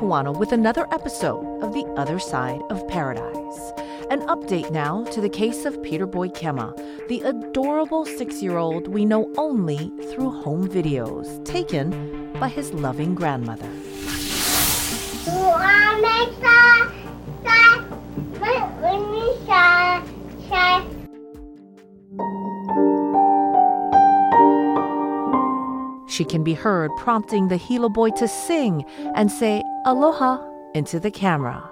Kawano with another episode of The Other Side of Paradise. An update now to the case of Peter Boy Kema, the adorable six year old we know only through home videos taken by his loving grandmother. She can be heard prompting the Hilo boy to sing and say aloha into the camera.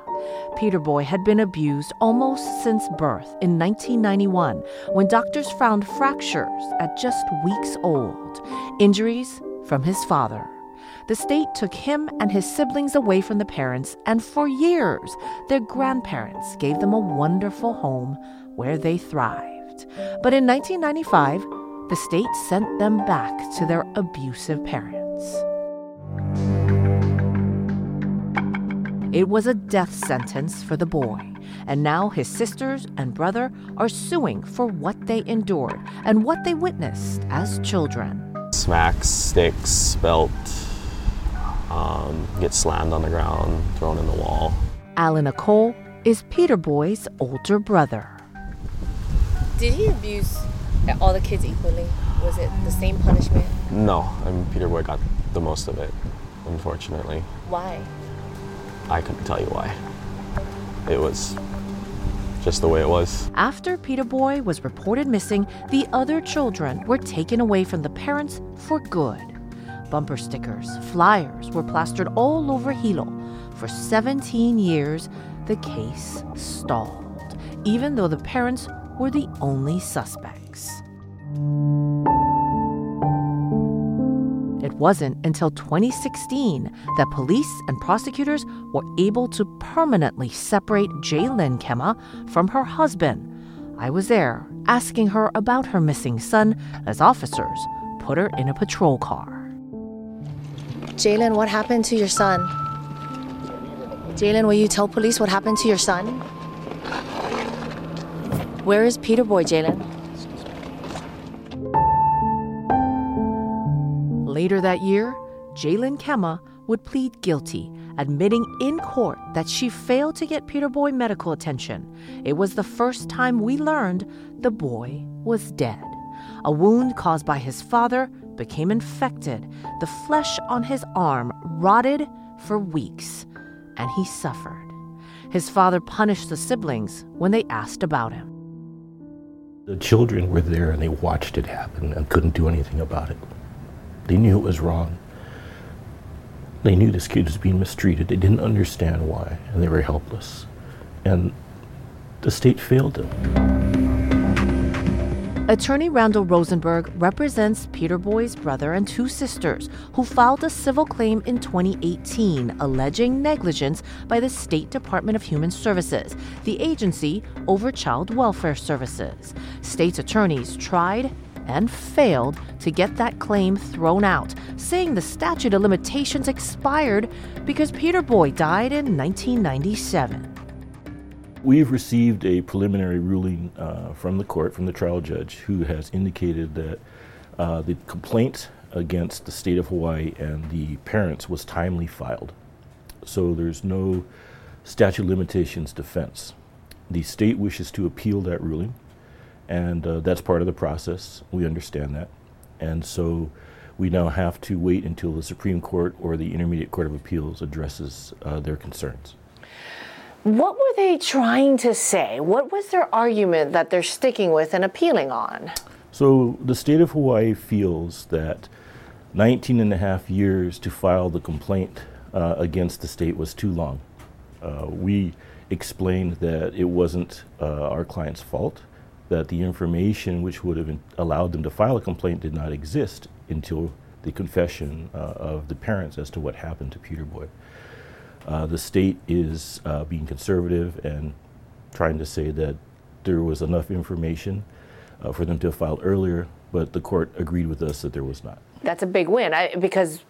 Peter Boy had been abused almost since birth in 1991 when doctors found fractures at just weeks old, injuries from his father. The state took him and his siblings away from the parents, and for years, their grandparents gave them a wonderful home where they thrived. But in 1995, the state sent them back to their abusive parents. It was a death sentence for the boy, and now his sisters and brother are suing for what they endured and what they witnessed as children. Smacks, sticks, belt, um, get slammed on the ground, thrown in the wall. Alan Nicole is Peter Boy's older brother. Did he abuse all the kids equally? Was it the same punishment? No, I mean, Peter Boy got the most of it, unfortunately. Why? I couldn't tell you why. It was just the way it was. After Peter Boy was reported missing, the other children were taken away from the parents for good. Bumper stickers, flyers were plastered all over Hilo. For 17 years, the case stalled, even though the parents were the only suspects. It wasn't until 2016 that police and prosecutors were able to permanently separate Jaylin Kema from her husband. I was there asking her about her missing son as officers put her in a patrol car. Jaylin, what happened to your son? Jaylin, will you tell police what happened to your son? Where is Peter Boy, Jaylin? Later that year, Jaylin Kema would plead guilty, admitting in court that she failed to get Peter Boy medical attention. It was the first time we learned the boy was dead. A wound caused by his father became infected. The flesh on his arm rotted for weeks, and he suffered. His father punished the siblings when they asked about him. The children were there and they watched it happen and couldn't do anything about it. They knew it was wrong. They knew this kid was being mistreated. They didn't understand why, and they were helpless. And the state failed them. Attorney Randall Rosenberg represents Peter Boy's brother and two sisters who filed a civil claim in 2018 alleging negligence by the State Department of Human Services, the agency over child welfare services. State's attorneys tried and failed to get that claim thrown out, saying the statute of limitations expired because Peter Boy died in 1997. We've received a preliminary ruling uh, from the court, from the trial judge, who has indicated that uh, the complaint against the state of Hawaii and the parents was timely filed. So there's no statute limitations defense. The state wishes to appeal that ruling and uh, that's part of the process. We understand that. And so we now have to wait until the Supreme Court or the Intermediate Court of Appeals addresses uh, their concerns. What were they trying to say? What was their argument that they're sticking with and appealing on? So the state of Hawaii feels that 19 and a half years to file the complaint uh, against the state was too long. Uh, we explained that it wasn't uh, our client's fault that the information which would have allowed them to file a complaint did not exist until the confession uh, of the parents as to what happened to Peter Boy. Uh, the state is uh, being conservative and trying to say that there was enough information uh, for them to have filed earlier, but the court agreed with us that there was not. That's a big win I, because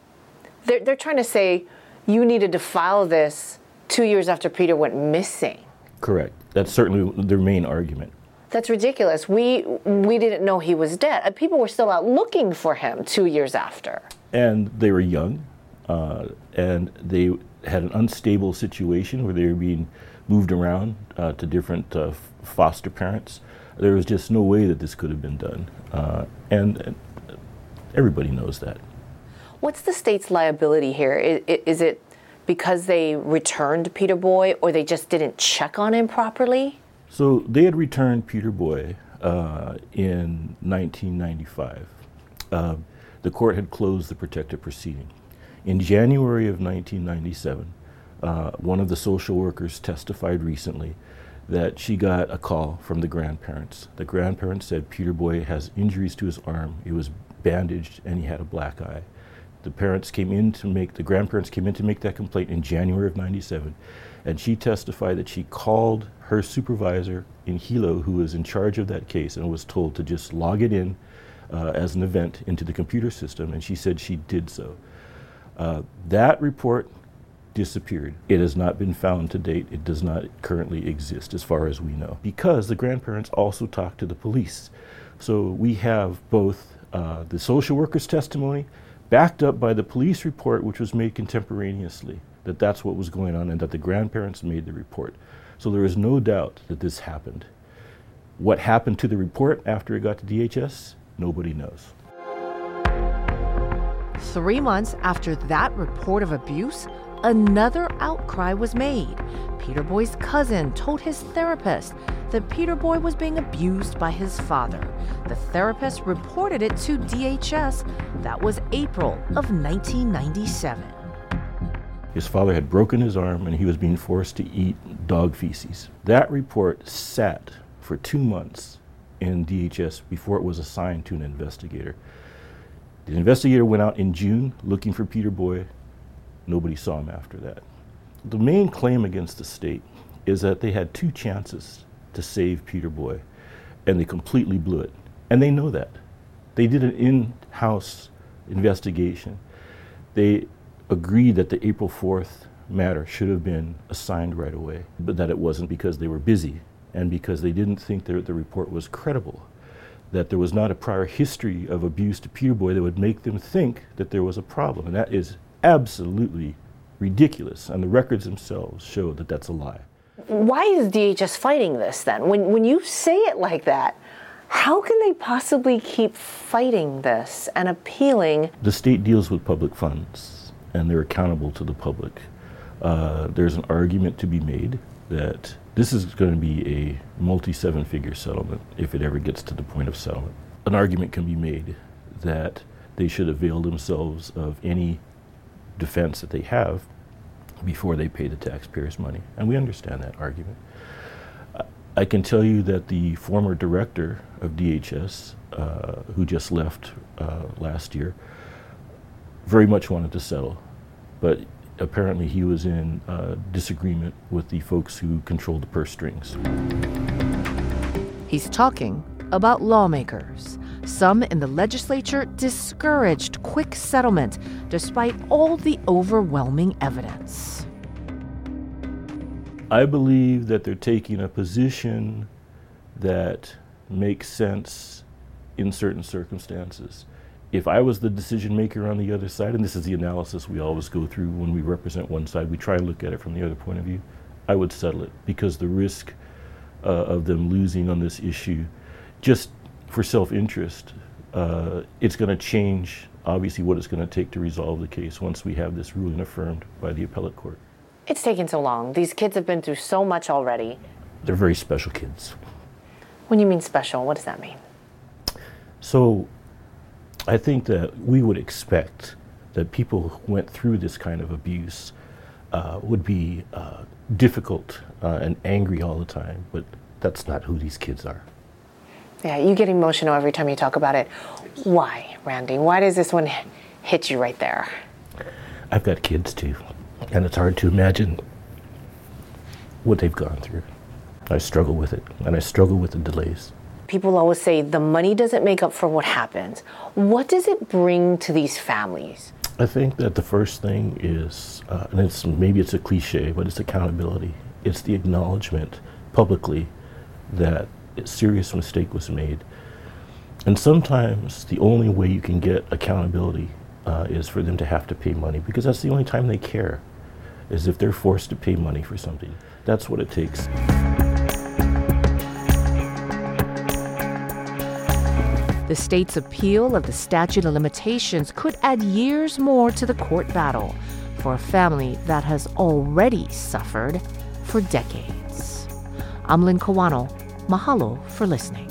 they're, they're trying to say you needed to file this two years after Peter went missing. Correct. That's certainly their main argument. That's ridiculous. We we didn't know he was dead. People were still out looking for him two years after. And they were young, uh, and they had an unstable situation where they were being moved around uh, to different uh, foster parents. There was just no way that this could have been done. Uh, and, and, everybody knows that. What's the state's liability here? Is, is, it because they returned Peter Boy or they just didn't check on him properly? So they had returned Peter Boy uh, in 1995. Uh, the court had closed the protective proceeding. In January of 1997, uh, one of the social workers testified recently that she got a call from the grandparents. The grandparents said Peter Boy has injuries to his arm. He was bandaged and he had a black eye. The parents came in to make the grandparents came in to make that complaint in January of 97 and she testified that she called her supervisor in Hilo who was in charge of that case and was told to just log it in uh, as an event into the computer system and she said she did so. Uh, that report disappeared. It has not been found to date. It does not currently exist as far as we know because the grandparents also talked to the police. So we have both uh, the social worker's testimony backed up by the police report, which was made contemporaneously, that that's what was going on and that the grandparents made the report. So there is no doubt that this happened. What happened to the report after it got to DHS, nobody knows. Three months after that report of abuse, another outcry was made. Peter Boy's cousin told his therapist that Peter Boy was being abused by his father. The therapist reported it to DHS. That was April of 1997. His father had broken his arm and he was being forced to eat dog feces. That report sat for two months in DHS before it was assigned to an investigator. The investigator went out in June looking for Peter Boy. Nobody saw him after that. The main claim against the state is that they had two chances to save Peter Boy, and they completely blew it. And they know that. They did an in house investigation. They agreed that the April 4th matter should have been assigned right away, but that it wasn't because they were busy and because they didn't think that the report was credible that there was not a prior history of abuse to Peter Boy that would make them think that there was a problem. And that is absolutely ridiculous. And the records themselves show that that's a lie. Why is DHS fighting this then? When, when you say it like that, how can they possibly keep fighting this and appealing? The state deals with public funds and they're accountable to the public. Uh, there's an argument to be made that this is going to be a multi seven figure settlement if it ever gets to the point of settlement. An argument can be made that they should avail themselves of any defense that they have before they pay the taxpayers' money. And we understand that argument. I can tell you that the former director of DHS, uh, who just left uh, last year, very much wanted to settle. But apparently he was in uh, disagreement with the folks who controlled the purse strings. He's talking about lawmakers. Some in the legislature discouraged quick settlement despite all the overwhelming evidence. I believe that they're taking a position that makes sense in certain circumstances if I was the decision maker on the other side, and this is the analysis we always go through when we represent one side, we try and look at it from the other point of view, I would settle it because the risk uh, of them losing on this issue, just for self interest, uh, it's going to change obviously what it's going to take to resolve the case once we have this ruling affirmed by the appellate court. It's taken so long. These kids have been through so much already. They're very special kids. When you mean special, what does that mean? So, I think that we would expect that people who went through this kind of abuse uh, would be uh, difficult uh, and angry all the time, but that's not who these kids are. Yeah, you get emotional every time you talk about it. Why, Randy? Why does this one hit you right there? I've got kids too, and it's hard to imagine what they've gone through. I struggle with it, and I struggle with the delays people always say the money doesn't make up for what happens. What does it bring to these families? I think that the first thing is, uh, and it's maybe it's a cliche, but it's accountability. It's the acknowledgement publicly that a serious mistake was made. And sometimes the only way you can get accountability uh, is for them to have to pay money because that's the only time they care. is if they're forced to pay money for something. That's what it takes. The state's appeal of the statute of limitations could add years more to the court battle for a family that has already suffered for decades. I'm Lynn Kawano. Mahalo for listening.